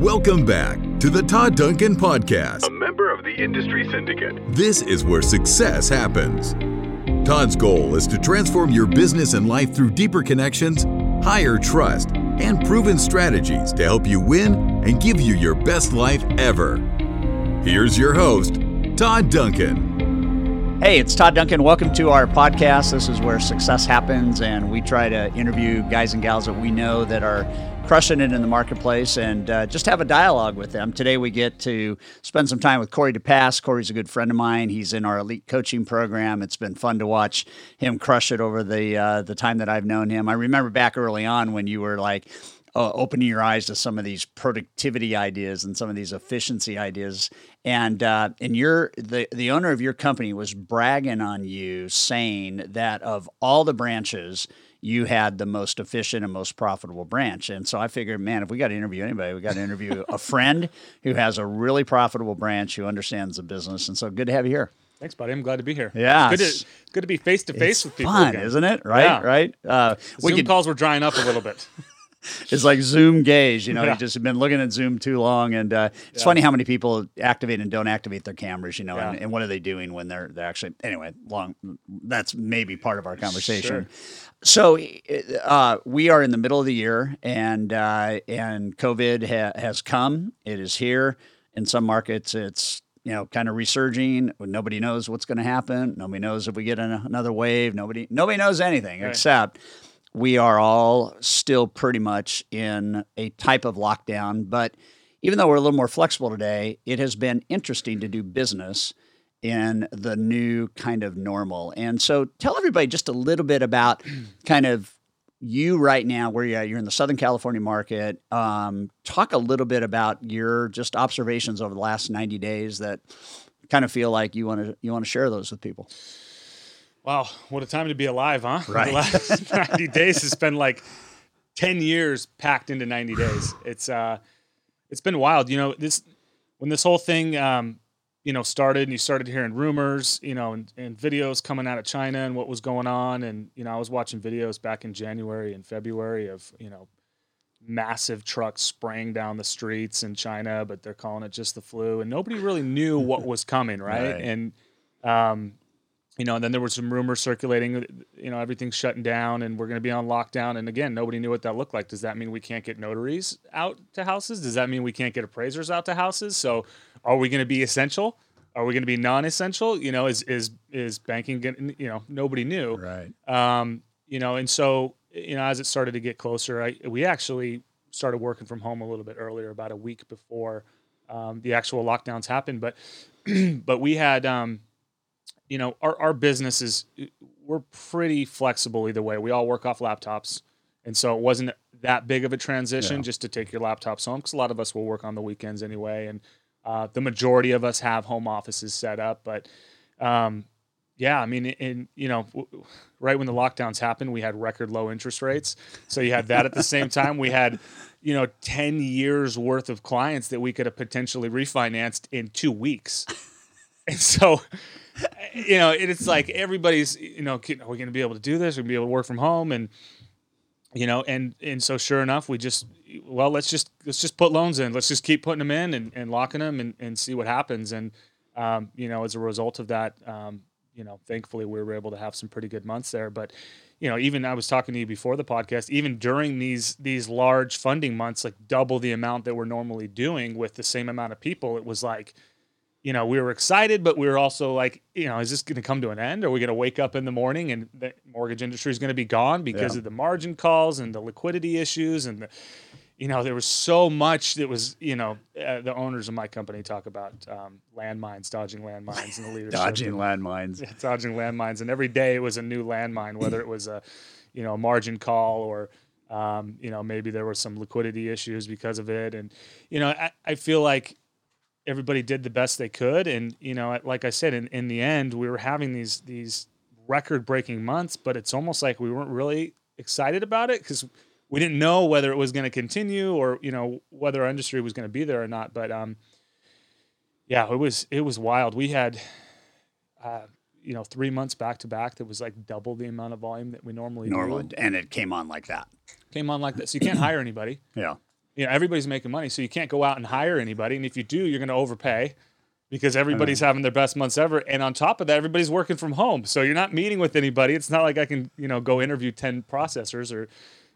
Welcome back to the Todd Duncan Podcast, a member of the Industry Syndicate. This is where success happens. Todd's goal is to transform your business and life through deeper connections, higher trust, and proven strategies to help you win and give you your best life ever. Here's your host, Todd Duncan. Hey, it's Todd Duncan. Welcome to our podcast. This is where success happens, and we try to interview guys and gals that we know that are crushing it in the marketplace and uh, just have a dialogue with them. Today, we get to spend some time with Corey DePass. Corey's a good friend of mine. He's in our elite coaching program. It's been fun to watch him crush it over the uh, the time that I've known him. I remember back early on when you were like, uh, opening your eyes to some of these productivity ideas and some of these efficiency ideas. And uh, and your the the owner of your company was bragging on you, saying that of all the branches, you had the most efficient and most profitable branch. And so I figured, man, if we got to interview anybody, we got to interview a friend who has a really profitable branch who understands the business. And so good to have you here. Thanks, buddy. I'm glad to be here. Yeah, it's good to, good to be face to face with people. Fun, again. isn't it? Right, Yeah. right. Uh, we Zoom could- calls were drying up a little bit. it's like Zoom gaze. You know, Yeah. you just have been looking at Zoom too long, and uh, it's funny how many people activate and don't activate their cameras. You know, Yeah. and what are they doing when they're they're actually anyway? Long. That's maybe part of our conversation. So uh, we are in the middle of the year, and uh, and COVID ha- has come. It is here. In some markets, it's you know kind of resurging. Nobody knows what's going to happen. Nobody knows if we get an, another wave. Nobody nobody knows anything Right. except we are all still pretty much in a type of lockdown. But even though we're a little more flexible today, it has been interesting to do business in the new kind of normal. And so tell everybody just a little bit about kind of you right now, where you're at. You're in the Southern California market. Um, talk a little bit about your just observations over the last 90 days that kind of feel like you want to you want to share those with people. Wow, what a time to be alive, huh? Right. The last 90 days has been like 10 years packed into 90 days. It's uh it's been wild. You know, this when this whole thing um you know started and you started hearing rumors, you know, and, and videos coming out of China and what was going on and you know, I was watching videos back in January and February of, you know, massive trucks spraying down the streets in China, but they're calling it just the flu and nobody really knew what was coming, right? Right. And um you know, and then there were some rumors circulating, you know, everything's shutting down and we're going to be on lockdown. And again, nobody knew what that looked like. Does that mean we can't get notaries out to houses? Does that mean we can't get appraisers out to houses? So are we going to be essential? Are we going to be non-essential? You know, is, is, is banking getting, you know, nobody knew. Right. Um, you know, and so, you know, as it started to get closer, I, we actually started working from home a little bit earlier, about a week before um, the actual lockdowns happened. But, but we had, um, you know, our, our business is, we're pretty flexible either way. We all work off laptops. And so it wasn't that big of a transition Yeah. just to take your laptops home because a lot of us will work on the weekends anyway. And uh, the majority of us have home offices set up. But, um, yeah, I mean, in you know, w- right when the lockdowns happened, we had record low interest rates. So you had that at the same time. We had, you know, ten years worth of clients that we could have potentially refinanced in two weeks. And so, you know, it- it's like everybody's, you know, are we going to be able to do this? Are we going to be able to work from home? And you know, and and so sure enough, we just well, let's just let's just put loans in. Let's just keep putting them in and, and locking them and, and see what happens. And um, you know, as a result of that, um, you know, thankfully we were able to have some pretty good months there. But you know, even I was talking to you before the podcast, even during these these large funding months, like double the amount that we're normally doing with the same amount of people, it was like, you know, we were excited, but we were also like, you know, is this going to come to an end? Are we going to wake up in the morning and the mortgage industry is going to be gone because Yeah. of the margin calls and the liquidity issues and the, you know, there was so much that was, you know, uh, the owners of my company talk about um, landmines, dodging landmines, and the leadership. Dodging and- landmines. yeah, dodging landmines, and every day it was a new landmine, whether it was a, you know, a margin call or, um, you know, maybe there were some liquidity issues because of it, and you know, I, I feel like everybody did the best they could, and you know, like I said, in, in the end, we were having these these record breaking months, but it's almost like we weren't really excited about it because we didn't know whether it was going to continue or you know whether our industry was going to be there or not. But um, yeah, it was it was wild. We had uh, you know three months back to back that was like double the amount of volume that we normally Normal, do. and it came on like that. Came on like that, so you can't hire anybody. Yeah. You know everybody's making money, so you can't go out and hire anybody. And if you do, you're going to overpay because everybody's having their best months ever. And on top of that, everybody's working from home, so you're not meeting with anybody. It's not like I can you know go interview ten processors or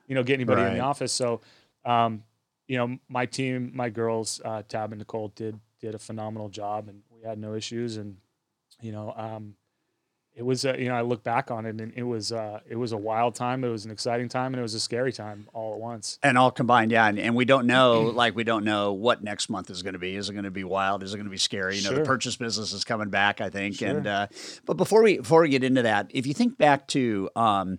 you know get anybody in the office. So um, you know my team, my girls, uh, Tab and Nicole did did a phenomenal job, and we had no issues. And you know. Um, it was uh, you know I look back on it and it was uh, it was a wild time. It was an exciting time and it was a scary time all at once. And all combined, yeah. And, and we don't know, like, we don't know what next month is going to be. Is it going to be wild? Is it going to be scary? You know, the purchase business is coming back, I think. And Sure. uh, but before we before we get into that, if you think back to um,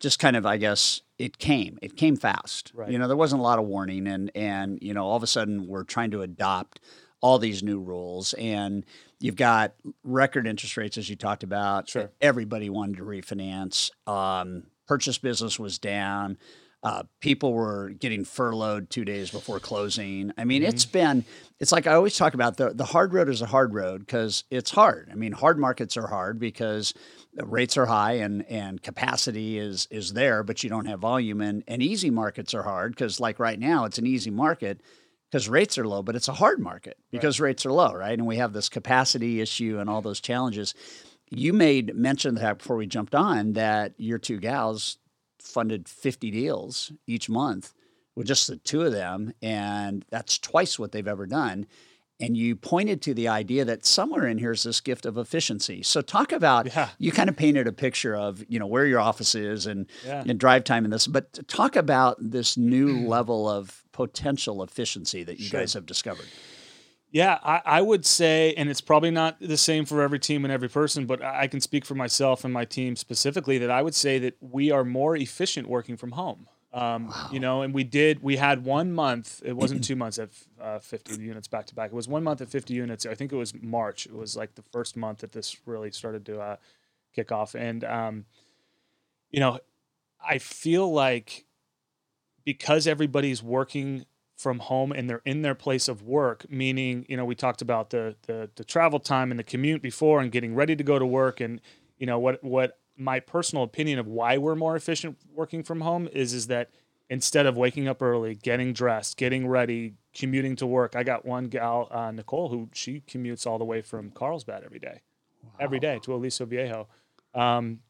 just kind of, I guess it came, it came fast. Right. You know, there wasn't a lot of warning, and and you know, all of a sudden we're trying to adopt all these new rules and. You've got record interest rates, as you talked about. Sure. Everybody wanted to refinance. Um, purchase business was down. Uh, people were getting furloughed two days before closing. I mean, it's been, it's like I always talk about the, the hard road is a hard road because it's hard. I mean, hard markets are hard because rates are high and, and capacity is, is there, but you don't have volume. And, and easy markets are hard because, like right now, it's an easy market because rates are low, but it's a hard market because rates are low, right? And we have this capacity issue and all those challenges. You made mention of that before we jumped on that your two gals funded 50 deals each month with just the two of them, and that's twice what they've ever done. And you pointed to the idea that somewhere in here is this gift of efficiency. So talk about Yeah. you kind of painted a picture of you know where your office is and Yeah. and drive time in this, but talk about this new level of potential efficiency that you Sure. guys have discovered. Yeah, I, I would say, and it's probably not the same for every team and every person, but I can speak for myself and my team specifically that I would say that we are more efficient working from home. Um, You know, and we did, we had one month, it wasn't two months at uh, 50 units back to back. It was one month at 50 units. I think it was March. It was like the first month that this really started to uh, kick off. And, um, you know, I feel like because everybody's working from home and they're in their place of work, meaning, you know, we talked about the the, the travel time and the commute before and getting ready to go to work and you know what what my personal opinion of why we're more efficient working from home is is that instead of waking up early, getting dressed, getting ready, commuting to work. I got one gal, uh, Nicole, who she commutes all the way from Carlsbad every day, every day to Aliso Viejo. Um,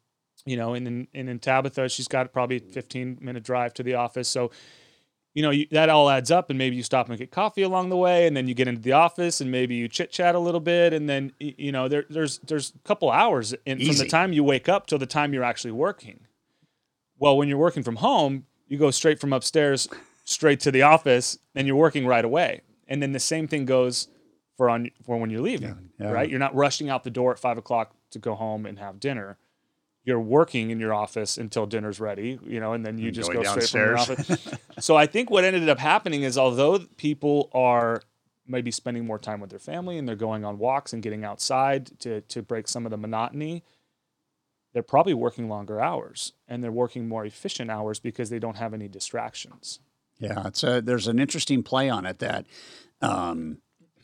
you know, and in, and in Tabitha, she's got probably a 15 minute drive to the office. So, you know, you, that all adds up, and maybe you stop and get coffee along the way, and then you get into the office, and maybe you chit chat a little bit, and then you know, there, there's there's a couple hours in, from the time you wake up till the time you're actually working. Well, when you're working from home, you go straight from upstairs straight to the office, and you're working right away. And then the same thing goes for on for when you're leaving, Yeah. right? You're not rushing out the door at five o'clock to go home and have dinner. You're working in your office until dinner's ready, you know, and then you just go going straight from your office. so I think what ended up happening is although people are maybe spending more time with their family and they're going on walks and getting outside to to break some of the monotony, they're probably working longer hours and they're working more efficient hours because they don't have any distractions. Yeah, it's a, there's an interesting play on it that um,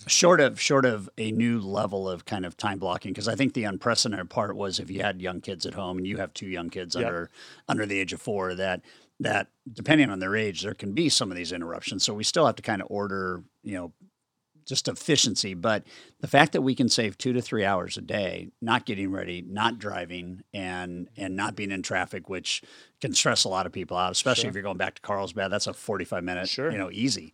short of short of a new level of kind of time blocking because I think the unprecedented part was if you had young kids at home and you have two young kids Yep. under under the age of four that that depending on their age there can be some of these interruptions. So we still have to kind of order you know just efficiency. But the fact that we can save two to three hours a day, not getting ready, not driving, and and not being in traffic, which can stress a lot of people out, especially Sure. if you're going back to Carlsbad. That's a 45 minute, Sure. you know, easy.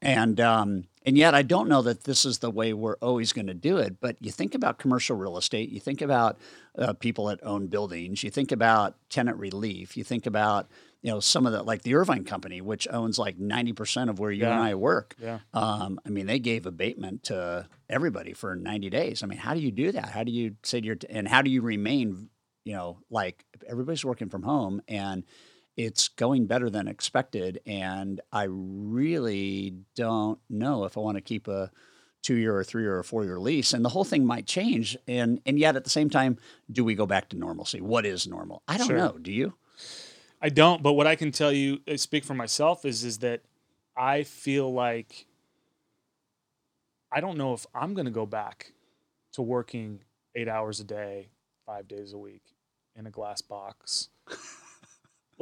And um, and yet I don't know that this is the way we're always going to do it. But you think about commercial real estate, you think about uh, people that own buildings, you think about tenant relief, you think about you know some of the like the Irvine Company, which owns like 90 percent of where you and I work. Yeah. Um, I mean, they gave abatement to everybody for 90 days. I mean, how do you do that? How do you say to your, and how do you remain, you know, like if everybody's working from home and it's going better than expected. And I really don't know if I want to keep a two year or three year or four year lease. And the whole thing might change. And, and yet at the same time, do we go back to normalcy? What is normal? I don't Sure. know. Do you? I don't, but what I can tell you, I speak for myself, is is that I feel like I don't know if I'm going to go back to working eight hours a day, five days a week in a glass box.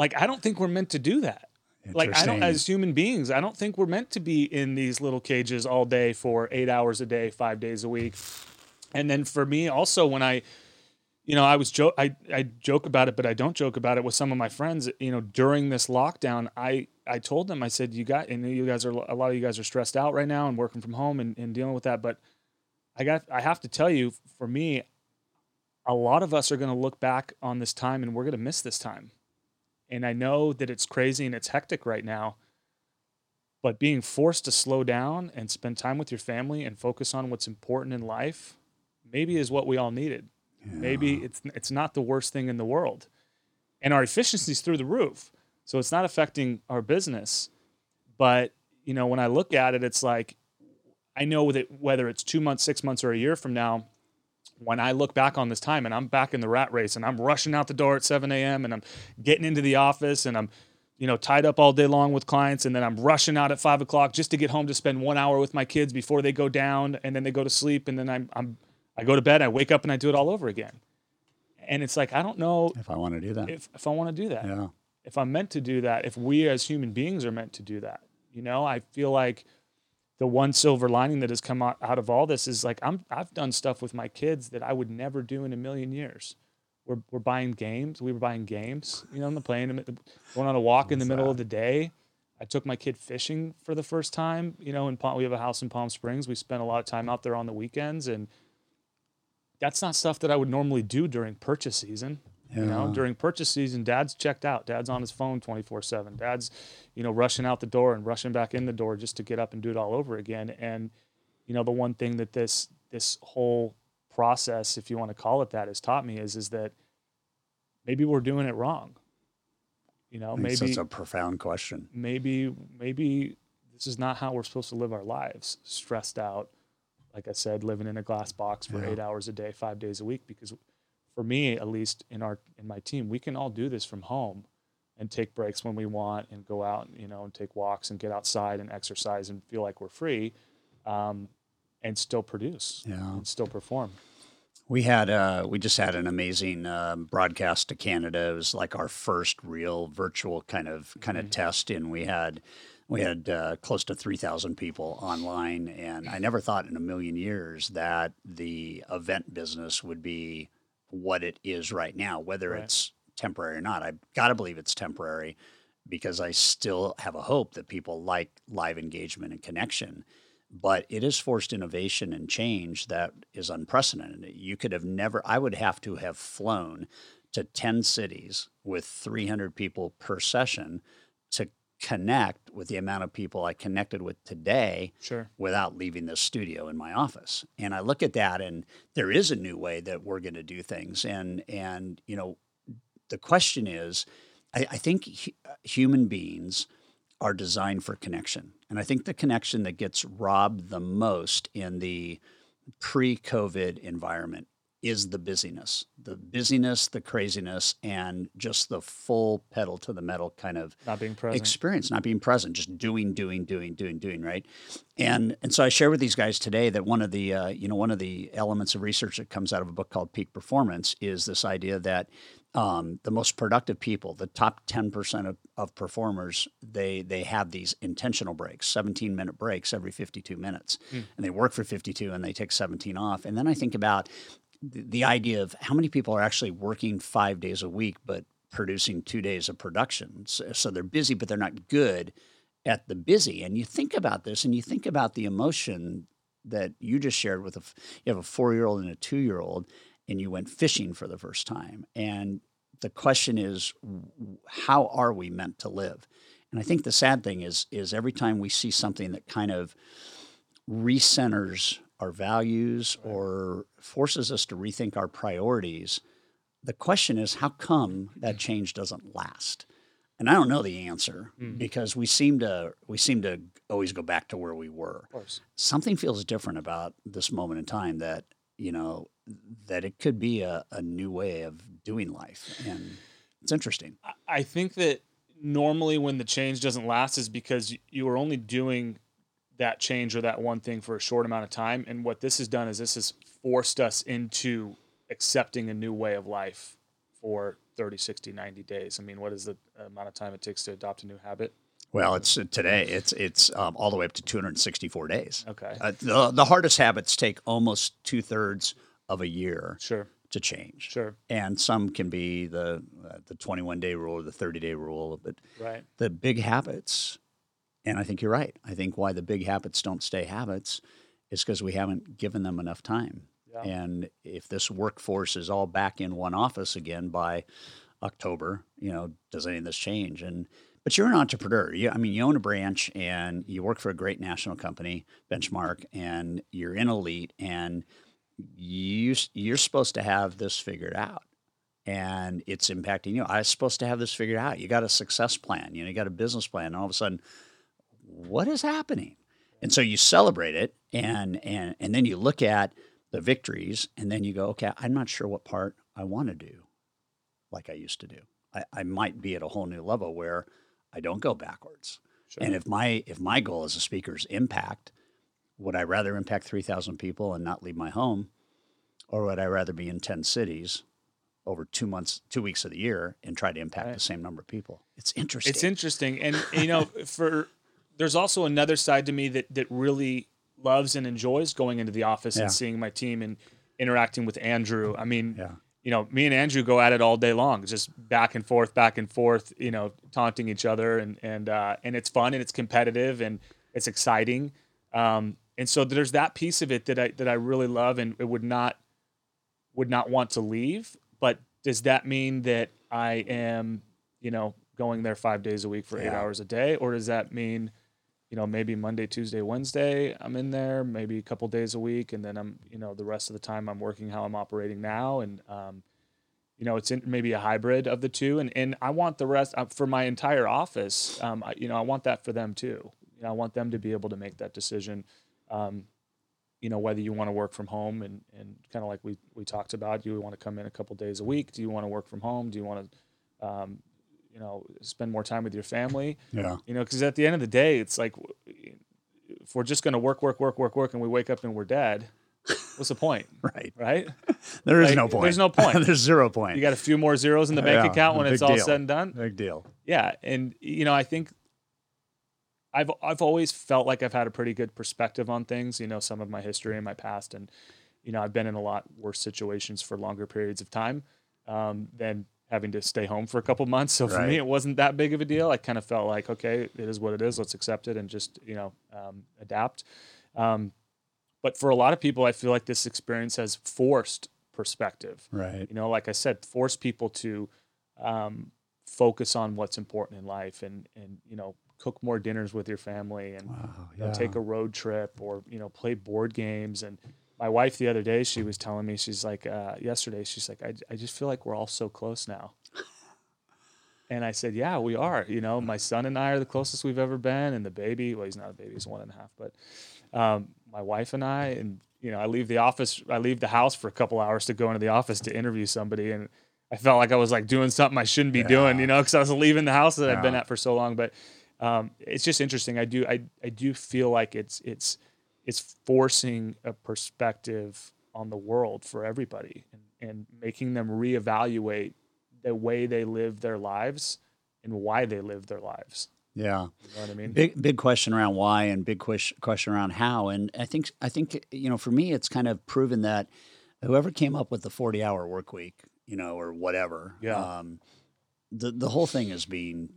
like I don't think we're meant to do that. like I don't as human beings, I don't think we're meant to be in these little cages all day for 8 hours a day, 5 days a week. And then for me also when I you know, I was joke I, I joke about it, but I don't joke about it with some of my friends. You know, during this lockdown, I I told them I said, "You got, and you guys are a lot of you guys are stressed out right now and working from home and, and dealing with that." But I got I have to tell you, for me, a lot of us are going to look back on this time and we're going to miss this time. And I know that it's crazy and it's hectic right now, but being forced to slow down and spend time with your family and focus on what's important in life, maybe is what we all needed. Maybe it's it's not the worst thing in the world, and our efficiency's through the roof. So it's not affecting our business. But you know, when I look at it, it's like I know that whether it's two months, six months, or a year from now, when I look back on this time and I'm back in the rat race and I'm rushing out the door at 7 a.m. and I'm getting into the office and I'm, you know, tied up all day long with clients and then I'm rushing out at five o'clock just to get home to spend one hour with my kids before they go down and then they go to sleep and then I'm, I'm I go to bed, I wake up and I do it all over again. And it's like I don't know If I want to do that. if, if I want to do that yeah. if I'm meant to do that, if we as human beings are meant to do that, you know, I feel like the one silver lining that has come out, out of all this is like I'm I've done stuff with my kids that I would never do in a million years. We're, we're buying games. We were buying games, you know, on the plane, going on a walk in the middle of the day. I took my kid fishing for the first time. You know, in Palm, we have a house in Palm Springs. We spent a lot of time out there on the weekends, and that's not stuff that I would normally do during purchase season. You know, Yeah. during purchase season, dad's checked out. Dad's on his phone 24 7. Dad's, you know, rushing out the door and rushing back in the door just to get up and do it all over again. And, you know, the one thing that this this whole process, if you want to call it that, has taught me is is that maybe we're doing it wrong. You know, maybe that's a profound question. maybe maybe this is not how we're supposed to live our lives stressed out like i said living in a glass box for Yeah. eight hours a day five days a week because for me at least in our in my team we can all do this from home and take breaks when we want and go out you know and take walks and get outside and exercise and feel like we're free um, and still produce Yeah. and still perform We had uh, we just had an amazing um, broadcast to Canada. It was like our first real virtual kind of kind of test, and we had we had uh, close to three thousand people online. And I never thought in a million years that the event business would be what it is right now, whether Right. it's temporary or not. I've got to believe it's temporary because I still have a hope that people like live engagement and connection but it has forced innovation and change that is unprecedented. You could have never, I would have to have flown to 10 cities with 300 people per session to connect with the amount of people I connected with today sure without leaving the studio in my office. And I look at that and there is a new way that we're going to do things. And, and, you know, the question is, I, I think hu- uh, human beings are designed for connection. And I think the connection that gets robbed the most in the pre COVID environment is the busyness, the busyness, the craziness, and just the full pedal to the metal kind of not being present experience, not being present, just doing, doing, doing, doing, doing, right? And and so I share with these guys today that one of the uh, you know one of the elements of research that comes out of a book called Peak Performance is this idea that um, the most productive people, the top ten percent of, of performers, they they have these intentional breaks, seventeen minute breaks every fifty two minutes, and they work for fifty two and they take seventeen off. And then I think about the, the idea of how many people are actually working five days a week, but producing two days of production. So, so they're busy, but they're not good at the busy. And you think about this, and you think about the emotion that you just shared with a you have a four year old and a two year old, and you went fishing for the first time. And the question is, how are we meant to live? And I think the sad thing is, is every time we see something that kind of recenters our values or forces us to rethink our priorities, the question is, how come that change doesn't last? And I don't know the answer mm. because we seem to we seem to always go back to where we were. Something feels different about this moment in time that you know that it could be a, a new way of doing life, and it's interesting. I think that normally when the change doesn't last is because you are only doing that change or that one thing for a short amount of time. And what this has done is this has forced us into accepting a new way of life for 30, 60, 90 days. I mean, what is the amount of time it takes to adopt a new habit? Well, it's uh, today. It's it's um, all the way up to 264 days. Okay. Uh, the the hardest habits take almost two thirds of a year Sure. to change. Sure. And some can be the uh, the 21 day rule or the 30 day rule, but Right. the big habits, and I think you're right. I think why the big habits don't stay habits is because we haven't given them enough time. Yeah. And if this workforce is all back in one office again by October, you know, does any of this change? And but you're an entrepreneur. You, I mean, you own a branch and you work for a great national company, Benchmark, and you're in Elite, and you you're supposed to have this figured out and it's impacting you. I was supposed to have this figured out. You got a success plan, you know, you got a business plan, and all of a sudden, what is happening? And so you celebrate it, and and and then you look at the victories, and then you go, okay, I'm not sure what part I want to do, like I used to do. I, I might be at a whole new level where I don't go backwards. Sure. And if my if my goal as a speaker is impact, would I rather impact three thousand people and not leave my home, or would I rather be in ten cities over two months, two weeks of the year, and try to impact Right. the same number of people? It's interesting. It's interesting, and you know, for there's also another side to me that that really loves and enjoys going into the office Yeah. and seeing my team and interacting with Andrew. I mean, Yeah. you know, me and Andrew go at it all day long, just back and forth, back and forth. You know, taunting each other, and and uh, and it's fun and it's competitive and it's exciting. Um, and so there's that piece of it that I that I really love, and it would not would not want to leave. But does that mean that I am, you know, going there five days a week for eight hours a day, or does that mean, you know, maybe Monday, Tuesday, Wednesday I'm in there, maybe a couple days a week, and then I'm, you know, the rest of the time I'm working how I'm operating now, and um, you know, it's in, maybe a hybrid of the two, and and I want the rest uh, for my entire office. Um, I, you know, I want that for them too. You know, I want them to be able to make that decision. Um, you know whether you want to work from home and, and kind of like we, we talked about do you want to come in a couple days a week do you want to work from home do you want to um, you know spend more time with your family yeah. you know because at the end of the day it's like if we're just going to work work work work work and we wake up and we're dead what's the point Right. right There is Like, no point. there's no point. there's zero point. you got a few more zeros in the bank Yeah, account when it's all deal. said and done Big deal. yeah and you know i think i've i've always felt like i've had a pretty good perspective on things you know some of my history and my past and you know i've been in a lot worse situations for longer periods of time um, than having to stay home for a couple months so for Right. me it wasn't that big of a deal i kind of felt like okay it is what it is let's accept it and just you know um, adapt um, but for a lot of people i feel like this experience has forced perspective Right. you know like i said force people to um, focus on what's important in life and and you know cook more dinners with your family and Wow. you know, take a road trip or you know play board games and my wife the other day she was telling me she's like uh, yesterday she's like I, I just feel like we're all so close now and i said yeah we are you know my son and i are the closest we've ever been and the baby well he's not a baby he's one and a half but um, my wife and i and you know i leave the office i leave the house for a couple hours to go into the office to interview somebody and i felt like i was like doing something i shouldn't be doing you know because i was leaving the house that i've been at for so long but um, it's just interesting. I do I, I do feel like it's it's it's forcing a perspective on the world for everybody and, and making them reevaluate the way they live their lives and why they live their lives. Yeah. You know what I mean? Big big question around why and big ques- question around how. And I think I think you know for me it's kind of proven that whoever came up with the forty hour work week, you know, or whatever, Yeah. um, the the whole thing is being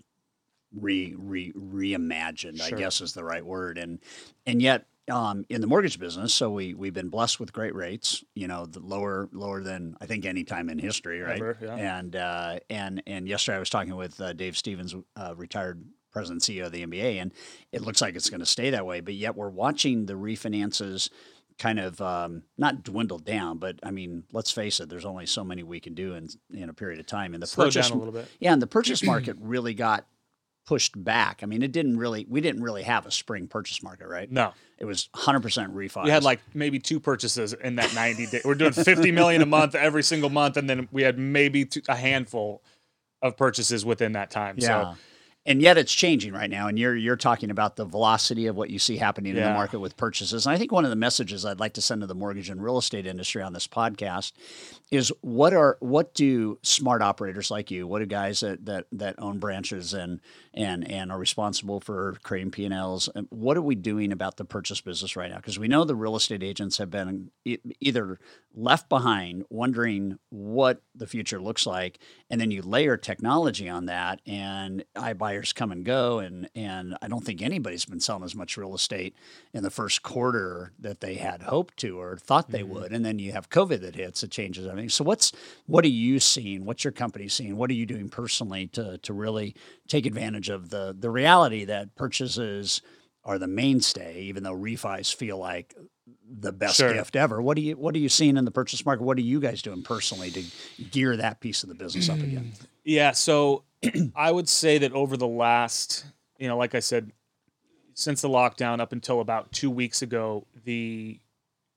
re re reimagined. Sure. I guess is the right word. And and yet um, in the mortgage business, so we we've been blessed with great rates. You know, the lower lower than I think any time in history, right? Ever, yeah. And uh, and and yesterday I was talking with uh, Dave Stevens, uh, retired president and CEO of the MBA, and it looks like it's going to stay that way. But yet we're watching the refinances kind of um, not dwindle down, but I mean, let's face it, there's only so many we can do in in a period of time. And the Slow purchase down a little bit. yeah, and the purchase market really got pushed back. I mean, it didn't really we didn't really have a spring purchase market, right? No, It was 100% refi. we had like maybe two purchases in that 90 day. We're doing 50 million a month every single month. And then we had maybe two, a handful of purchases within that time. yeah. So and yet it's changing right now. And you're you're talking about the velocity of what you see happening in the market with purchases. And I think one of the messages I'd like to send to the mortgage and real estate industry on this podcast is what are what do smart operators like you, what do guys that that, that own branches and and and are responsible for creating P and Ls, what are we doing about the purchase business right now? Because we know the real estate agents have been e- either left behind, wondering what the future looks like, and then you layer technology on that, and iBuyers come and go, and and I don't think anybody's been selling as much real estate in the first quarter that they had hoped to or thought they mm-hmm. would, and then you have COVID that hits, it changes everything. So what's what are you seeing? What's your company seeing? What are you doing personally to to really take advantage of the the reality that purchases are the mainstay, even though refis feel like the best Sure. gift ever. What do you what are you seeing in the purchase market? What are you guys doing personally to gear that piece of the business up again? Yeah, so I would say that over the last, you know, like I said, since the lockdown up until about two weeks ago, the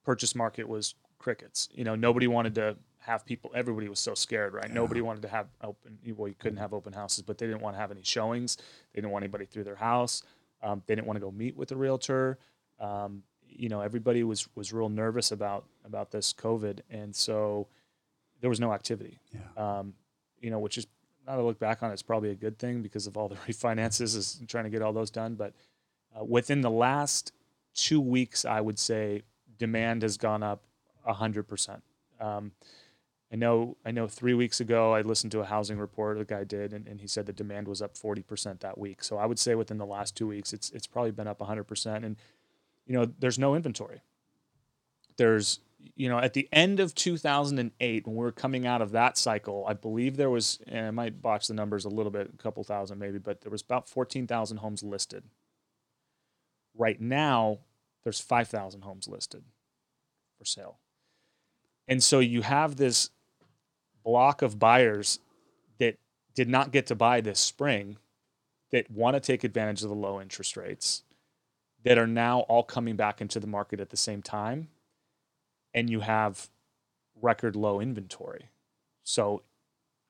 purchase market was crickets. You know, nobody wanted to have people. Everybody was so scared, right? Nobody wanted to have open. Well, you couldn't have open houses, but they didn't want to have any showings. They didn't want anybody through their house. Um, they didn't want to go meet with a realtor. Um, you know, everybody was was real nervous about about this COVID, and so there was no activity. Yeah. Um, you know, which is now to look back on, it's probably a good thing because of all the refinances is trying to get all those done. But uh, within the last two weeks, I would say demand has gone up a hundred percent. Um, I know, I know. Three weeks ago, I listened to a housing report the guy did, and, and he said the demand was up forty percent that week. So I would say within the last two weeks, it's it's probably been up hundred percent. And you know, there's no inventory. There's you know, at the end of 2008, when we were coming out of that cycle, I believe there was, and I might botch the numbers a little bit, a couple thousand maybe, but there was about 14,000 homes listed. Right now, there's 5,000 homes listed for sale. And so you have this block of buyers that did not get to buy this spring that want to take advantage of the low interest rates that are now all coming back into the market at the same time and you have record low inventory. So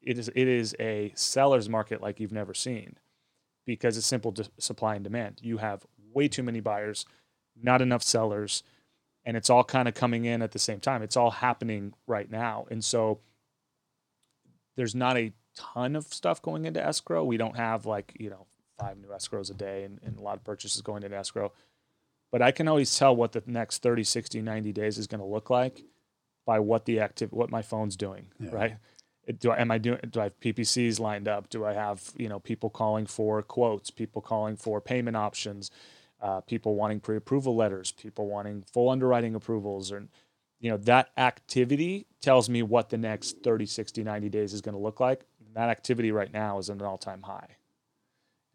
it is it is a seller's market like you've never seen because it's simple supply and demand. You have way too many buyers, not enough sellers, and it's all kind of coming in at the same time. It's all happening right now. And so there's not a ton of stuff going into escrow. We don't have like, you know, five new escrows a day and, and a lot of purchases going into escrow but I can always tell what the next 30, 60, 90 days is going to look like by what the active, what my phone's doing, right? Do I, am I doing, do I have PPCs lined up? Do I have, you know, people calling for quotes, people calling for payment options, uh, people wanting pre-approval letters, people wanting full underwriting approvals or, you know, that activity tells me what the next 30, 60, 90 days is going to look like. And that activity right now is at an all-time high.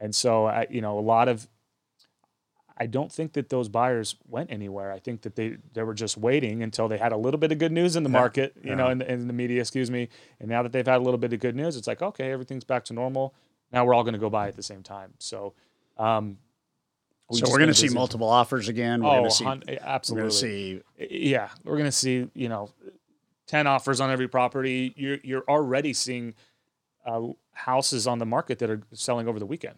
And so, I, you know, a lot of I don't think that those buyers went anywhere. I think that they they were just waiting until they had a little bit of good news in the market, you know, in, the- in the media, excuse me. And now that they've had a little bit of good news, it's like okay, everything's back to normal. Now we're all going to go buy at the same time. So, um, we so we're going to see multiple offers again. We're Oh, going to see. hun- We're going to see. Yeah, we're going to see. You know, ten offers on every property. You're you're already seeing uh, houses on the market that are selling over the weekend.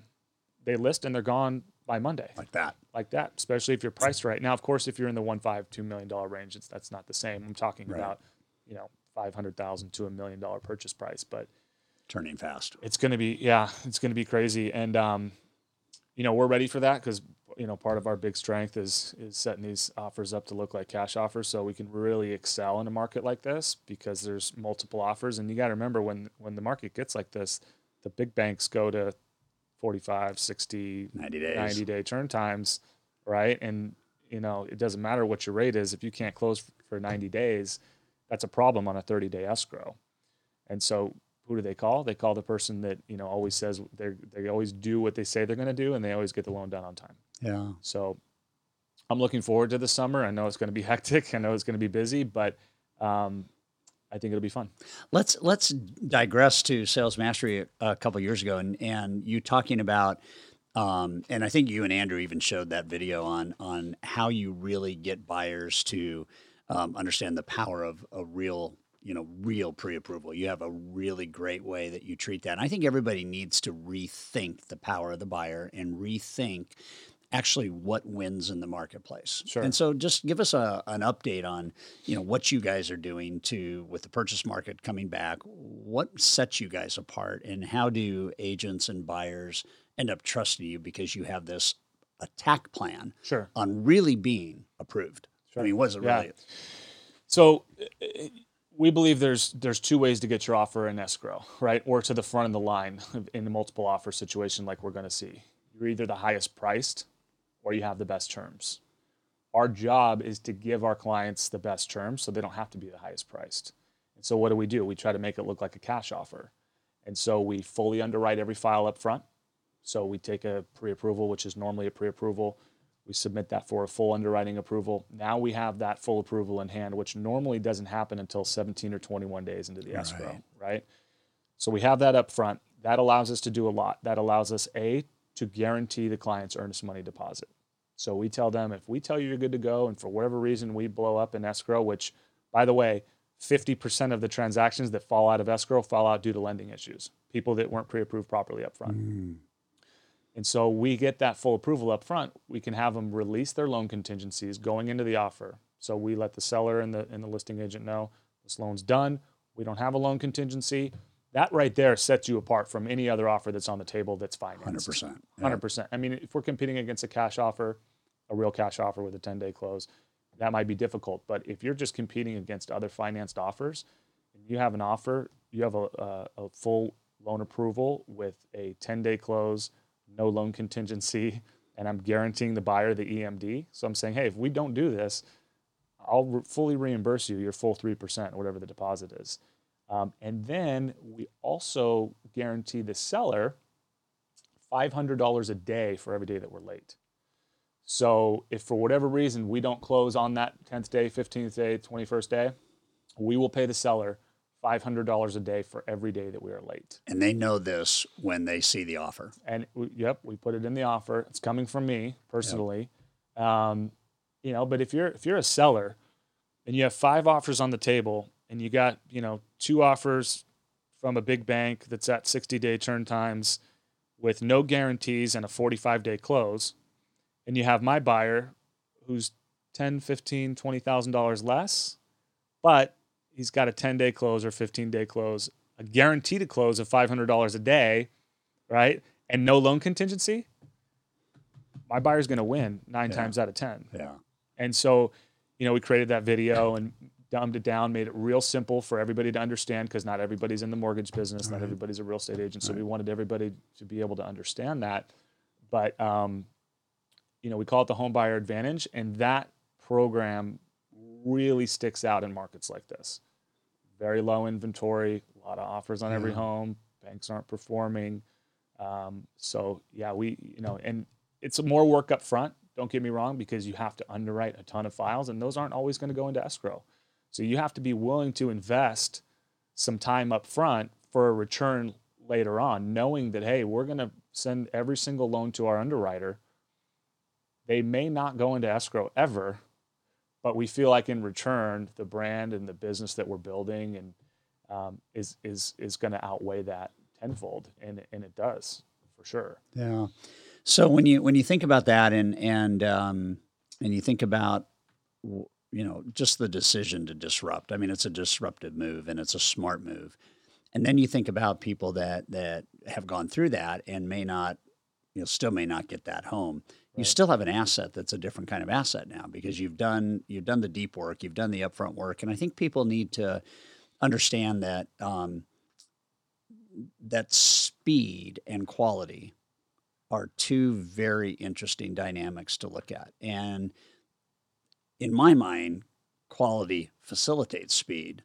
They list and they're gone by Monday like that. like that, especially if you're priced right. Now, of course, if you're in the one five two million dollar range, it's that's not the same. I'm talking Right. about you know five hundred thousand to a million dollar purchase price, but Turning fast. it's going to be yeah, it's going to be crazy, and um, you know we're ready for that because you know part of our big strength is is setting these offers up to look like cash offers, so we can really excel in a market like this because there's multiple offers, and you got to remember when when the market gets like this, the big banks go to 45, 60, 90 days. 90 day turn times, right? And you know, it doesn't matter what your rate is if you can't close for 90 days, that's a problem on a 30 day escrow. And so who do they call? They call the person that, you know, always says they they always do what they say they're going to do and they always get the loan done on time. Yeah. So I'm looking forward to the summer. I know it's going to be hectic. I know it's going to be busy, but um, I think it'll be fun. Let's let's digress to sales mastery a, couple years ago, and and you talking about, um, and I think you and Andrew even showed that video on on how you really get buyers to um, understand the power of a real you know real pre-approval. You have a really great way that you treat that. And I think everybody needs to rethink the power of the buyer and rethink actually what wins in the marketplace. Sure. And so just give us a, an update on, you know, what you guys are doing to with the purchase market coming back. What sets you guys apart and how do agents and buyers end up trusting you because you have this attack plan Sure. on really being approved? Sure. I mean, what is it Yeah. really? So uh, we believe there's there's two ways to get your offer in escrow, right? Or to the front of the line in the multiple offer situation like we're going to see. You're either the highest priced or you have the best terms. Our job is to give our clients the best terms so they don't have to be the highest priced. And so what do we do? We try to make it look like a cash offer. And so we fully underwrite every file up front. So we take a pre-approval, which is normally a pre-approval. We submit that for a full underwriting approval. Now we have that full approval in hand, which normally doesn't happen until 17 or 21 days into the escrow, Right. right? So we have that up front. That allows us to do a lot. That allows us a to guarantee the client's earnest money deposit. So we tell them if we tell you you're good to go, and for whatever reason we blow up in escrow, which, by the way, 50% of the transactions that fall out of escrow fall out due to lending issues, people that weren't pre-approved properly up front. Mm. And so we get that full approval up front. We can have them release their loan contingencies going into the offer. So we let the seller and the and the listing agent know this loan's done. We don't have a loan contingency. That right there sets you apart from any other offer that's on the table that's financed. 100%. Yeah. Hundred percent. I mean, if we're competing against a cash offer, a real cash offer with a ten day close, that might be difficult. But if you're just competing against other financed offers, and you have an offer, you have a, a, a full loan approval with a ten day close, no loan contingency, and I'm guaranteeing the buyer the EMD. So I'm saying, hey, if we don't do this, I'll re- fully reimburse you your full three percent, whatever the deposit is. Um, and then we also guarantee the seller $500 a day for every day that we're late. So if for whatever reason we don't close on that 10th day, 15th day, 21st day, we will pay the seller $500 a day for every day that we are late. And they know this when they see the offer. And we, yep, we put it in the offer. It's coming from me personally. Um, you know, but if you're if you're a seller and you have five offers on the table and you got, you know, two offers from a big bank that's at 60 day turn times with no guarantees and a 45 day close, and you have my buyer who's 10, 15, 20,000 dollars less, but he's got a 10 day close or 15 day close, a guaranteed close of $500 a day, right? And no loan contingency, my buyer's going to win nine Yeah. times out of 10. Yeah. And so, you know, we created that video and dumbed it down, made it real simple for everybody to understand because not everybody's in the mortgage business, not everybody's a real estate agent. So we wanted everybody to be able to understand that. But, um, you know, we call it the home buyer advantage, and that program really sticks out in markets like this. Very low inventory, a lot of offers on every home. Banks aren't performing. Um, so yeah, we you know, and it's more work up front. Don't get me wrong, because you have to underwrite a ton of files, and those aren't always going to go into escrow. So you have to be willing to invest some time up front for a return later on, knowing that hey, we're going to send every single loan to our underwriter. They may not go into escrow ever, but we feel like in return, the brand and the business that we're building and um, is is is going to outweigh that tenfold, and and it does for sure. Yeah. So when you when you think about that and and um, and you think about you know just the decision to disrupt. I mean, it's a disruptive move and it's a smart move. And then you think about people that that have gone through that and may not, you know, still may not get that home. You still have an asset that's a different kind of asset now because you've done you've done the deep work, you've done the upfront work, and I think people need to understand that um, that speed and quality are two very interesting dynamics to look at. And in my mind, quality facilitates speed,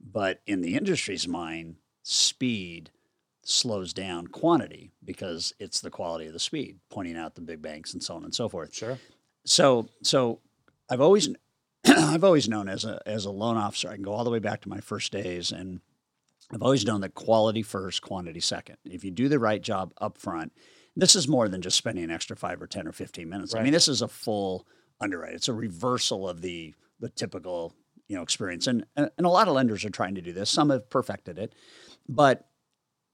but in the industry's mind, speed slows down quantity because it's the quality of the speed, pointing out the big banks and so on and so forth. Sure. So, so I've always, I've always known as a as a loan officer, I can go all the way back to my first days, and I've always known that quality first, quantity second. If you do the right job up front, this is more than just spending an extra five or ten or fifteen minutes. I mean, this is a full underwrite. It's a reversal of the the typical you know experience, and and a lot of lenders are trying to do this. Some have perfected it, but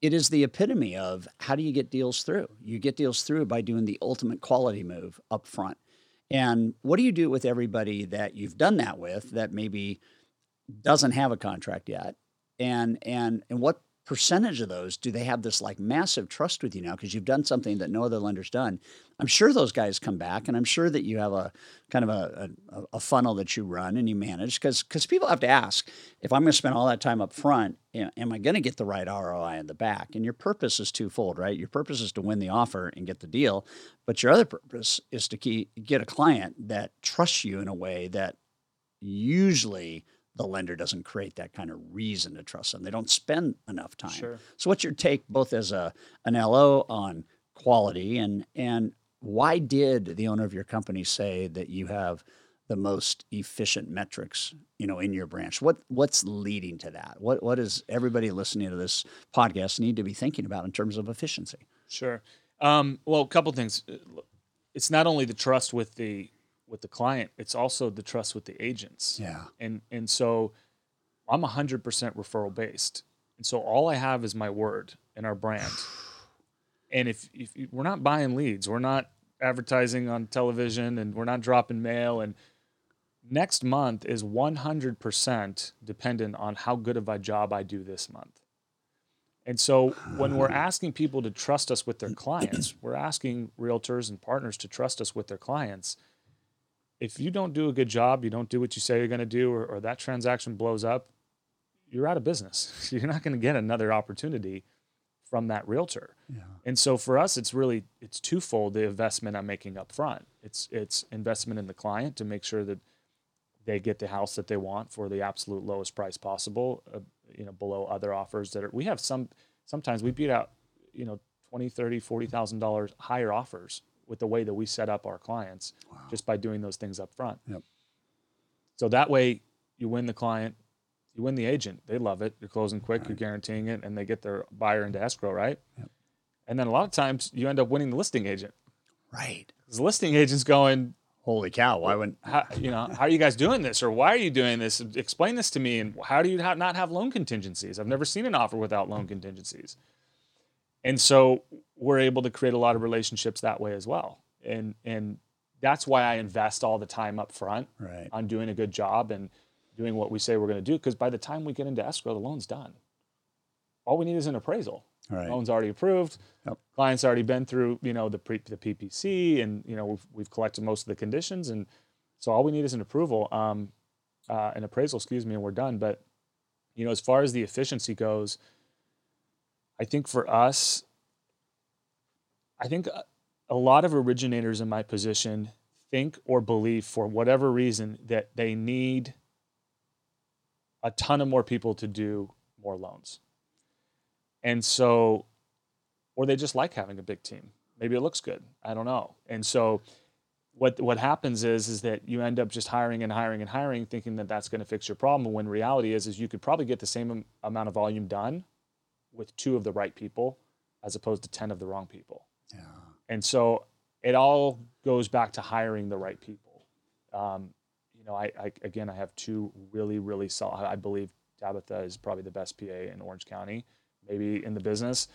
it is the epitome of how do you get deals through? You get deals through by doing the ultimate quality move up front. And what do you do with everybody that you've done that with that maybe doesn't have a contract yet? And and and what percentage of those do they have this like massive trust with you now because you've done something that no other lender's done? I'm sure those guys come back, and I'm sure that you have a kind of a, a, a funnel that you run and you manage because because people have to ask if I'm going to spend all that time up front, you know, am I going to get the right ROI in the back? And your purpose is twofold, right? Your purpose is to win the offer and get the deal, but your other purpose is to keep, get a client that trusts you in a way that usually the lender doesn't create that kind of reason to trust them. They don't spend enough time. Sure. So what's your take both as a an LO on quality and and why did the owner of your company say that you have the most efficient metrics, you know, in your branch? What what's leading to that? What what does everybody listening to this podcast need to be thinking about in terms of efficiency? Sure. Um, well, a couple things. It's not only the trust with the with the client, it's also the trust with the agents. Yeah. And and so I'm 100% referral based. And so all I have is my word and our brand. And if, if we're not buying leads, we're not advertising on television and we're not dropping mail and next month is 100% dependent on how good of a job I do this month. And so when we're asking people to trust us with their clients, we're asking realtors and partners to trust us with their clients. If you don't do a good job, you don't do what you say you're going to do, or, or that transaction blows up, you're out of business. You're not going to get another opportunity from that realtor. Yeah. And so for us, it's really it's twofold: the investment I'm making up front. It's it's investment in the client to make sure that they get the house that they want for the absolute lowest price possible, uh, you know, below other offers that are. We have some sometimes we beat out, you know, twenty, thirty, forty thousand dollars higher offers with the way that we set up our clients just by doing those things up front. Yep. So that way you win the client, you win the agent. They love it. You're closing quick, you're guaranteeing it, and they get their buyer into escrow, right? Yep. And then a lot of times you end up winning the listing agent. Right. The listing agent's going, Holy cow! Why wouldn't? how, you know, how are you guys doing this, or why are you doing this? Explain this to me. And how do you not have loan contingencies? I've never seen an offer without loan contingencies. And so we're able to create a lot of relationships that way as well. And and that's why I invest all the time up front Right. on doing a good job and doing what we say we're going to do. Because by the time we get into escrow, the loan's done. All we need is an appraisal. Right. Loan's already approved. Yep. Client's already been through, you know, the pre, the PPC, and you know we've, we've collected most of the conditions, and so all we need is an approval, um, uh, an appraisal, excuse me, and we're done. But you know, as far as the efficiency goes, I think for us, I think a- a lot of originators in my position think or believe for whatever reason that they need a ton of more people to do more loans. And so, or they just like having a big team. Maybe it looks good. I don't know. And so, what what happens is is that you end up just hiring and hiring and hiring, thinking that that's going to fix your problem. When reality is is you could probably get the same amount of volume done with two of the right people, as opposed to ten of the wrong people. Yeah. And so it all goes back to hiring the right people. Um, you know, I, I again, I have two really, really solid. I believe Tabitha is probably the best PA in Orange County, maybe in the business.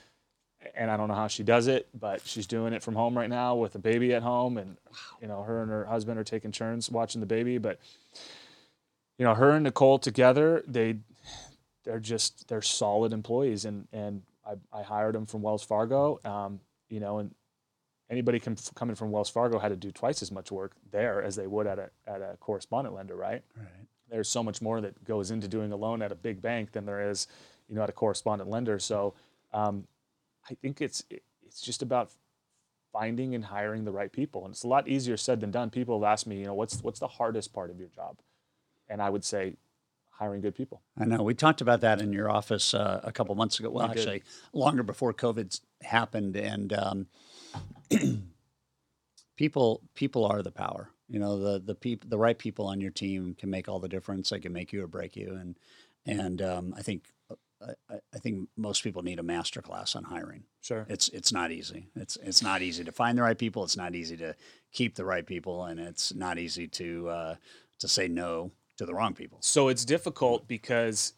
And I don't know how she does it, but she's doing it from home right now with a baby at home, and you know, her and her husband are taking turns watching the baby. But you know, her and Nicole together, they they're just they're solid employees, and and I, I hired them from Wells Fargo. Um, you know, and anybody com- coming from Wells Fargo had to do twice as much work there as they would at a at a correspondent lender, right? Right. There's so much more that goes into doing a loan at a big bank than there is, you know, at a correspondent lender. So, um, I think it's it- it's just about finding and hiring the right people, and it's a lot easier said than done. People have asked me, you know, what's what's the hardest part of your job, and I would say hiring good people. I know. We talked about that in your office uh, a couple months ago. Well, We did. actually, longer before COVID happened, and um, people people are the power. You know, the the peop, the right people on your team can make all the difference. They can make you or break you, and and um, I think I, I- I think most people need a master class on hiring. Sure. It's it's not easy. It's it's not easy to find the right people. It's not easy to keep the right people, and it's not easy to uh, to say no to the wrong people. So it's difficult because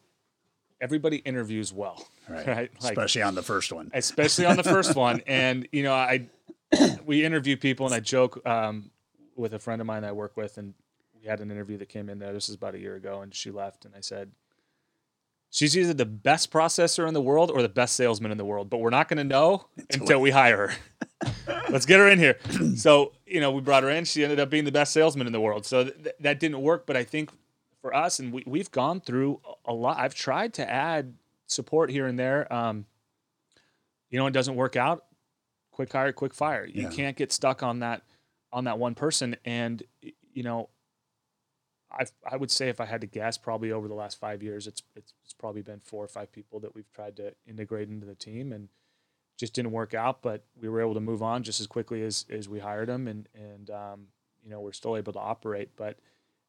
everybody interviews well, right? right? Like, especially on the first one. Especially on the first one. And you know, I we interview people, and I joke um, with a friend of mine that I work with, and we had an interview that came in there. This is about a year ago, and she left, and I said. She's either the best processor in the world or the best salesman in the world, but we're not going to know until, until we hire her. Let's get her in here. So, you know, we brought her in. She ended up being the best salesman in the world. So th- that didn't work. But I think for us, and we, we've gone through a lot. I've tried to add support here and there. Um, you know, it doesn't work out. Quick hire, quick fire. You yeah. can't get stuck on that on that one person. And you know, I I would say if I had to guess, probably over the last five years, it's, it's it's probably been four or five people that we've tried to integrate into the team and just didn't work out. But we were able to move on just as quickly as as we hired them, and and um, you know we're still able to operate. But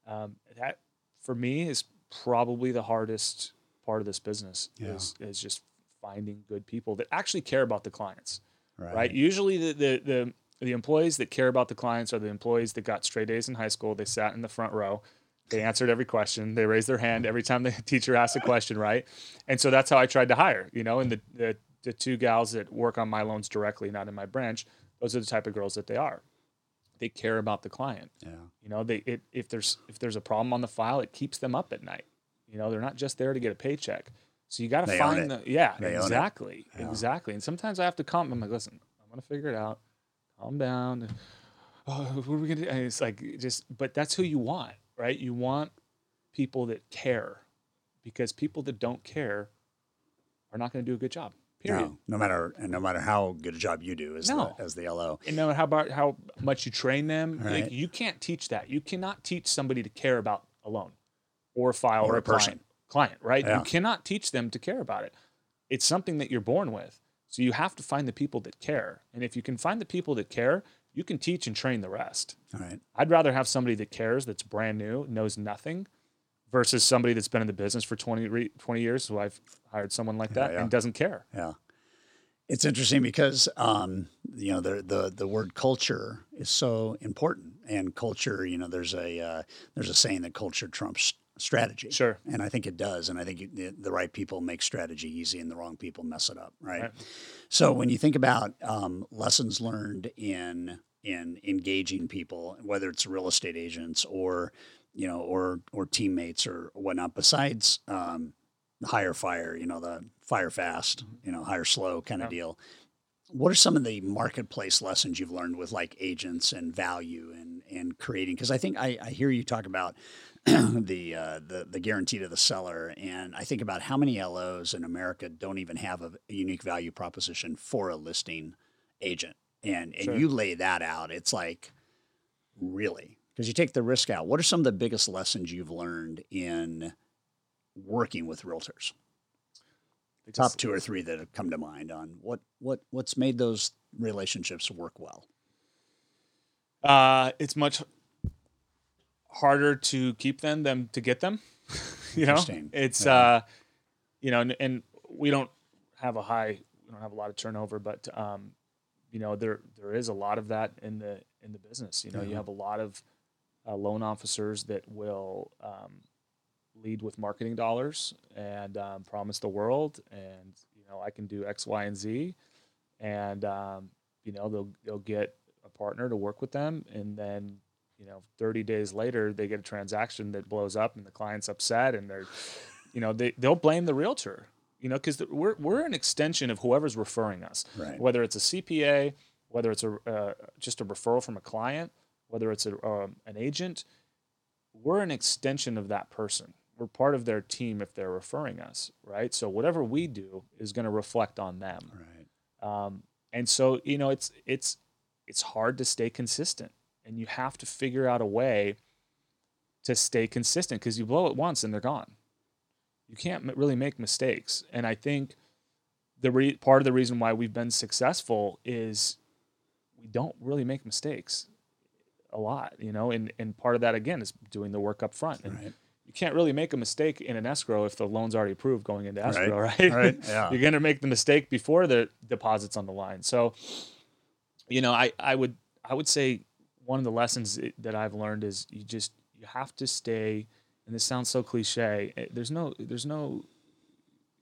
um, that for me is probably the hardest part of this business yeah. is, is just finding good people that actually care about the clients right, right? usually the, the, the the employees that care about the clients are the employees that got straight A's in high school. They sat in the front row. They answered every question. They raised their hand every time the teacher asked a question, right? And so that's how I tried to hire, you know, and the, the, the two gals that work on my loans directly, not in my branch, those are the type of girls that they are they care about the client. Yeah. You know, they it, if there's if there's a problem on the file, it keeps them up at night. You know, they're not just there to get a paycheck. So you got to find the yeah, they exactly. Yeah. Exactly. And sometimes I have to calm I'm like, listen, I'm going to figure it out. Calm down. Oh, what are we going to do? And it's like just but that's who you want, right? You want people that care because people that don't care are not going to do a good job. Period. No, no matter and no matter how good a job you do as no. the, as the LO, and no matter how about how much you train them, right. like, you can't teach that. You cannot teach somebody to care about a loan, or a file, or, or a, person, client, client right? Yeah. You cannot teach them to care about it. It's something that you're born with. So you have to find the people that care, and if you can find the people that care, you can teach and train the rest. All right. I'd rather have somebody that cares, that's brand new, knows nothing, versus somebody that's been in the business for 20, 20 years. So I've hired someone like that yeah, yeah. and doesn't care. Yeah. It's interesting because um, you know the, the the word culture is so important, and culture. You know, there's a uh, there's a saying that culture trumps strategy. Sure. And I think it does. And I think the, the, right people make strategy easy and the wrong people mess it up. Right. right. So when you think about um, lessons learned in in engaging people, whether it's real estate agents or you know, or or teammates or whatnot. Besides um, hire fire, you know, the fire fast, you know, hire slow kind of deal. What are some of the marketplace lessons you've learned with like agents and value and and creating? Because I think I, I hear you talk about the uh, the the guarantee to the seller, and I think about how many LOs in America don't even have a, a unique value proposition for a listing agent, and and sure. you lay that out. It's like really because you take the risk out. What are some of the biggest lessons you've learned in working with realtors? The top two or three that have come to mind on what what what's made those relationships work well. Uh, it's much harder to keep them than to get them. you know, it's yeah. uh, you know, and, and, we don't have a high, we don't have a lot of turnover, but um, you know, there there is a lot of that in the in the business. You know, you have a lot of uh, loan officers that will um, lead with marketing dollars and um, promise the world, and you know I can do X, Y, and Z, and um, you know they'll they'll get a partner to work with them, and then you know 30 days later they get a transaction that blows up, and the client's upset, and they're you know they they'll blame the realtor, you know because we're we're an extension of whoever's referring us, right. whether it's a CPA, whether it's a uh, just a referral from a client whether it's a, uh, an agent, we're an extension of that person. We're part of their team if they're referring us, right? So whatever we do is going to reflect on them, right? Um, and so you know, it's it's it's hard to stay consistent, and you have to figure out a way to stay consistent because you blow it once and they're gone. You can't really make mistakes, and I think the re- part of the reason why we've been successful is we don't really make mistakes a lot, you know, and, and part of that again is doing the work up front. And right. you can't really make a mistake in an escrow if the loan's already approved going into escrow, right? right? right. Yeah. You're gonna make the mistake before the deposit's on the line. So, you know, I, I would I would say one of the lessons that I've learned is you just you have to stay and this sounds so cliche. eh, There's no there's no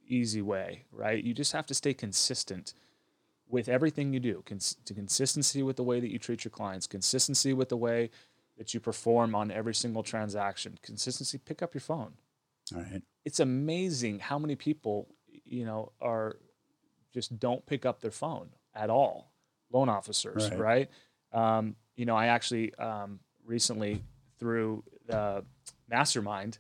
easy way, right? You just have to stay consistent with everything you do. Cons- to consistency with the way that you treat your clients, consistency with the way that you perform on every single transaction. Consistency. Pick up your phone. All right. It's amazing how many people, you know, are just don't pick up their phone at all. Loan officers, Right. right? Um, you know, I actually um, recently through the mastermind,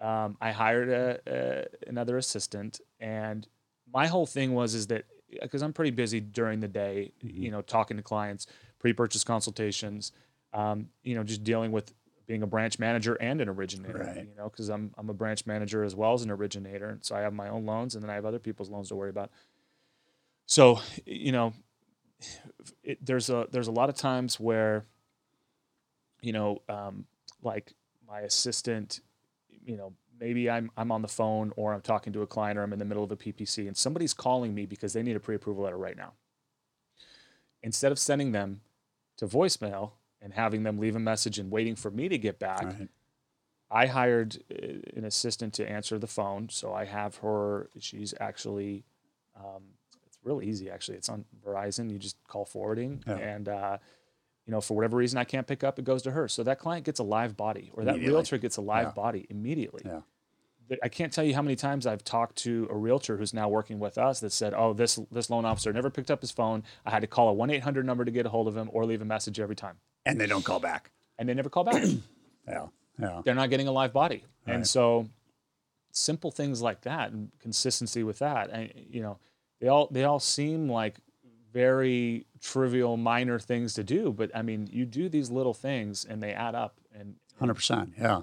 um, I hired a, a, another assistant, and my whole thing was is that because I'm pretty busy during the day, you know, talking to clients, pre-purchase consultations, um, you know, just dealing with being a branch manager and an originator, Right. you know, because I'm I'm a branch manager as well as an originator, and so I have my own loans, and then I have other people's loans to worry about. So, you know, it, there's a there's a lot of times where, you know, um, like my assistant, you know, maybe I'm I'm on the phone or I'm talking to a client or I'm in the middle of a PPC and somebody's calling me because they need a pre-approval letter right now. Instead of sending them to voicemail and having them leave a message and waiting for me to get back, right. I hired uh, an assistant to answer the phone. So I have her. She's actually, um, it's real easy actually. It's on Verizon. You just call forwarding, Yeah. and uh, you know for whatever reason I can't pick up, it goes to her. So that client gets a live body, or that realtor gets a live Yeah. body immediately. Yeah. I can't tell you how many times I've talked to a realtor who's now working with us that said, "Oh, this this loan officer never picked up his phone. I had to call a one eight hundred number to get a hold of him, or leave a message every time, And they don't call back. and they never call back." Yeah. Yeah. they're not getting a live body. Right. And so simple things like that and consistency with that. And you know, they all they all seem like very trivial minor things to do, but I mean, you do these little things and they add up and Hundred percent. Yeah.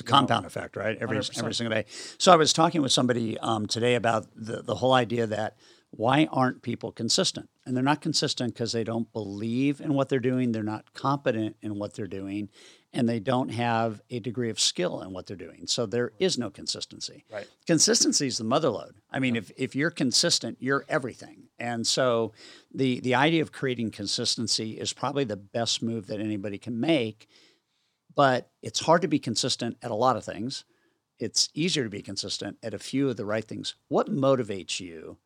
It's a compound effect, right? Every 100%. every single day. So I was talking with somebody um, today about the the whole idea that why aren't people consistent? And they're not consistent because they don't believe in what they're doing. They're not competent in what they're doing, and they don't have a degree of skill in what they're doing. So there is no consistency. Right. Consistency is the mother lode. I mean, if, if you're consistent, you're everything. And so the the idea of creating consistency is probably the best move that anybody can make but it's hard to be consistent at a lot of things. It's easier to be consistent at a few of the right things. What motivates you?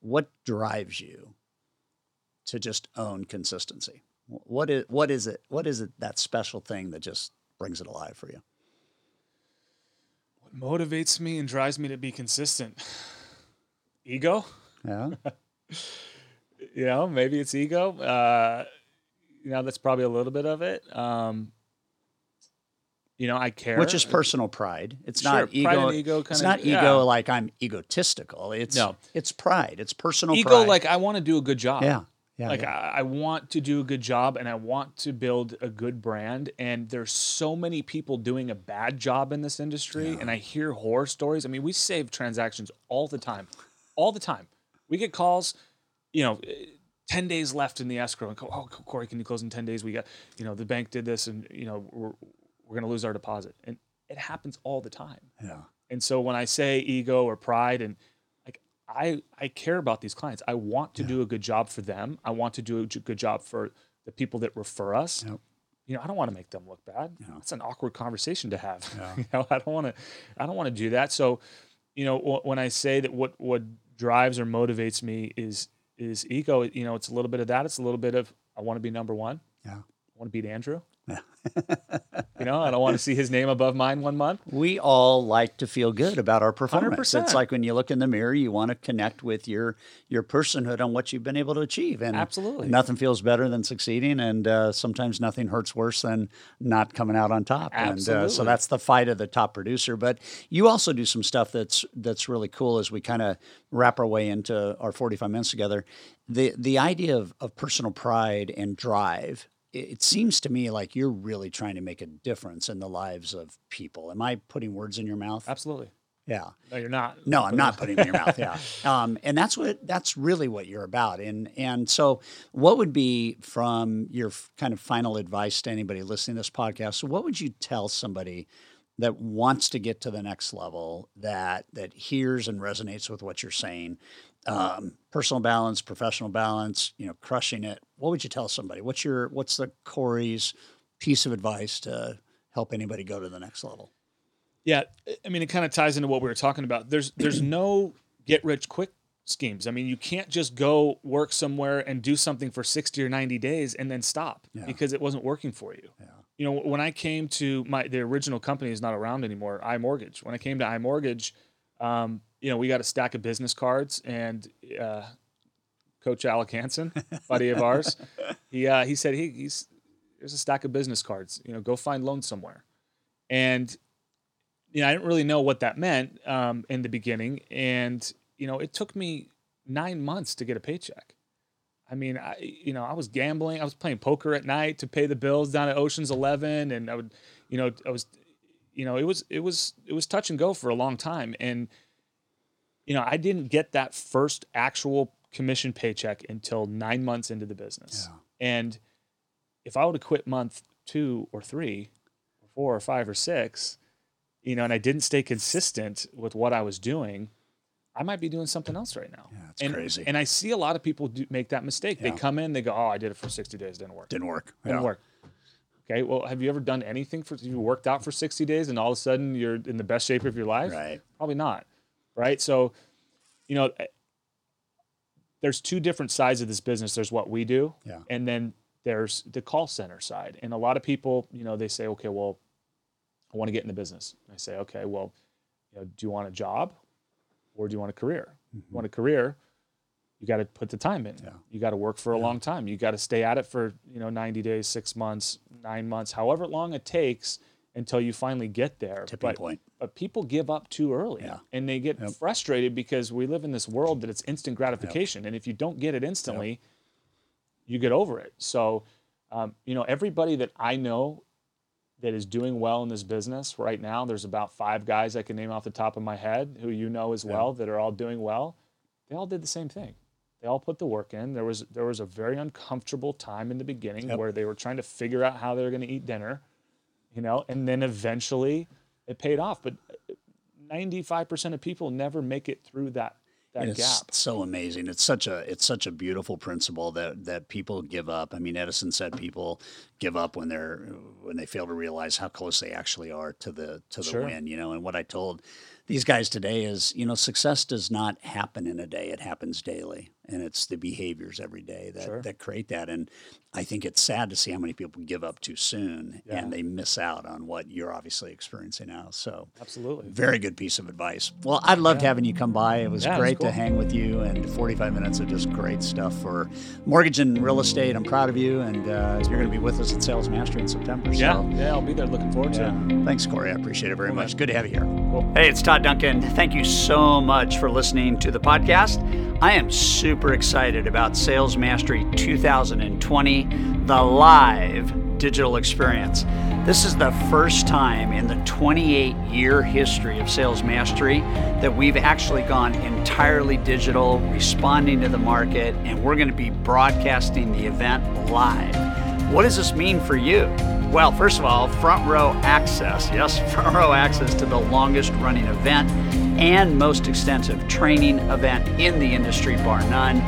What drives you to just own consistency? What is what is it? What is it that special thing that just brings it alive for you? what motivates me and drives me to be consistent. Ego? Yeah. you know, maybe it's ego. Uh, you know, that's probably a little bit of it. Um, you know, I care. Which is personal pride. It's Sure, not pride ego. and ego it's kinda- not yeah. ego like I'm egotistical. It's No. it's pride. It's personal ego. pride. Like I want to do a good job. yeah. Yeah. like yeah. I, I want to do a good job and I want to build a good brand. And there's so many people doing a bad job in this industry, and I hear horror stories. I mean, we save transactions all the time, all the time. We get calls, you know. eh, 10 days left in the escrow and go, oh corey can you close in 10 days we got you know the bank did this and you know we're, we're going to lose our deposit and it happens all the time yeah. and so when I say ego or pride and like I I care about these clients. I want to do a good job for them. I want to do a good job for the people that refer us. Yep. You know, I don't want to make them look bad. Yeah. It's an awkward conversation to have. Yeah. you know, I don't want to I don't want to do that. So, you know, wh- when I say that what what drives or motivates me is is ego, you know, it's a little bit of that. It's a little bit of I want to be number 1. Yeah. I want to beat Andrew. You know, I don't want to see his name above mine one month. we all like to feel good about our performance. 100%. It's like when you look in the mirror, you want to connect with your your personhood on what you've been able to achieve. And Absolutely. nothing feels better than succeeding, and uh, sometimes nothing hurts worse than not coming out on top. And uh, so that's the fight of the top producer. But you also do some stuff that's that's really cool as we kind of wrap our way into our forty five minutes together. The the idea of, of personal pride and drive it seems to me like you're really trying to make a difference in the lives of people. Am I putting words in your mouth? Absolutely. Yeah. No, you're not. No, I'm not putting in your mouth. Yeah. Um, and that's what that's really what you're about. And and so, what would be from your kind of final advice to anybody listening to this podcast? So what would you tell somebody that wants to get to the next level that that hears and resonates with what you're saying? Um, personal balance, professional balance, you know, crushing it. What would you tell somebody? What's your what's the Corey's piece of advice to help anybody go to the next level? Yeah, I mean, it kind of ties into what we were talking about. There's there's no get rich quick schemes. I mean, you can't just go work somewhere and do something for 60 or 90 days and then stop Yeah. because it wasn't working for you. You know, when I came to my the original company is not around anymore, iMortgage. When I came to iMortgage, um, you know, we got a stack of business cards and uh, Coach Alec Hansen, buddy of ours, he uh, he said he, he's there's a stack of business cards. You know, go find loans somewhere. And you know, I didn't really know what that meant um, in the beginning, and you know, it took me nine months to get a paycheck. I mean, I you know, I was gambling, I was playing poker at night to pay the bills down at Ocean's Eleven, and I would, you know, I was, you know, it was it was it was touch and go for a long time, and you know, I didn't get that first actual commission paycheck until nine months into the business, and if I would have quit month two or three, or four or five or six, you know, and I didn't stay consistent with what I was doing, I might be doing something else right now. Yeah, it's and, crazy. And I see a lot of people do make that mistake. They come in, they go, "Oh, I did it for 60 days, didn't work. Didn't work. Didn't Yeah. work." Okay, well, have you ever done anything for you worked out for 60 days and all of a sudden you're in the best shape of your life? Right. Probably not. Right? So, you know, eh, there's two different sides of this business. There's what we do, Yeah. and then there's the call center side. And a lot of people, you know, they say, okay, well, I want to get in the business. I say, okay, well, you know, do you want a job or do you want a career? You want a career, you got to put the time in. Mm-hmm. Yeah. You got to work for a long time. You got to stay at it for, you know, 90 days, six months, nine months, however long it takes until you finally get there. Tipping but, point. But people give up too early Yeah. and they get frustrated because we live in this world that it's instant gratification. And if you don't get it instantly, you get over it. So, um, you know, everybody that I know that is doing well in this business right now, there's about five guys I can name off the top of my head who you know as well that are all doing well. They all did the same thing. They all put the work in. There was there was a very uncomfortable time in the beginning Yep. where they were trying to figure out how they were going to eat dinner, you know, and then eventually it paid off. But uh, 95% of people never make it through that that it's gap. so amazing. It's such a it's such a beautiful principle that that people give up. I mean, Edison said people give up when they're when they fail to realize how close they actually are to the to the Sure. win. You know, and what I told these guys today is, you know, success does not happen in a day. It happens daily, and it's the behaviors every day that Sure. that create that. And I think it's sad to see how many people give up too soon Yeah. and they miss out on what you're obviously experiencing now. So. Absolutely. Very good piece of advice. Well, I loved having you come by. It was Yeah, it was great cool. to hang with you, and 45 minutes of just great stuff for mortgage and real estate. I'm proud of you, and uh, you're going to be with us at Sales Mastery in September. Yeah, So, yeah, I'll be there. Looking forward to it. Thanks, Corey. I appreciate it very Cool, much. man. Good to have you here. Cool. Hey, it's Todd Duncan. Thank you so much for listening to the podcast. I am super excited about Sales Mastery 2020, the live digital experience. This is the first time in the 28 year history of Sales Mastery that we've actually gone entirely digital, responding to the market, and we're going to be broadcasting the event live. What does this mean for you? Well, first of all, front row access. Yes, front row access to the longest running event and most extensive training event in the industry, bar none,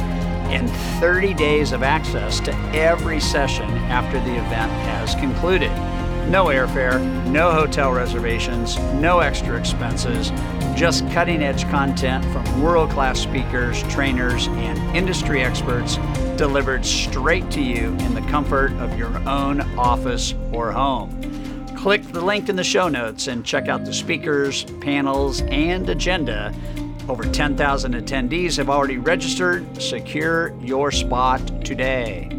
and 30 days of access to every session after the event has concluded. No airfare, no hotel reservations, no extra expenses, just cutting edge content from world class speakers, trainers, and industry experts delivered straight to you in the comfort of your own office or home. Click the link in the show notes and check out the speakers, panels, and agenda. Over 10,000 attendees have already registered. Secure your spot today.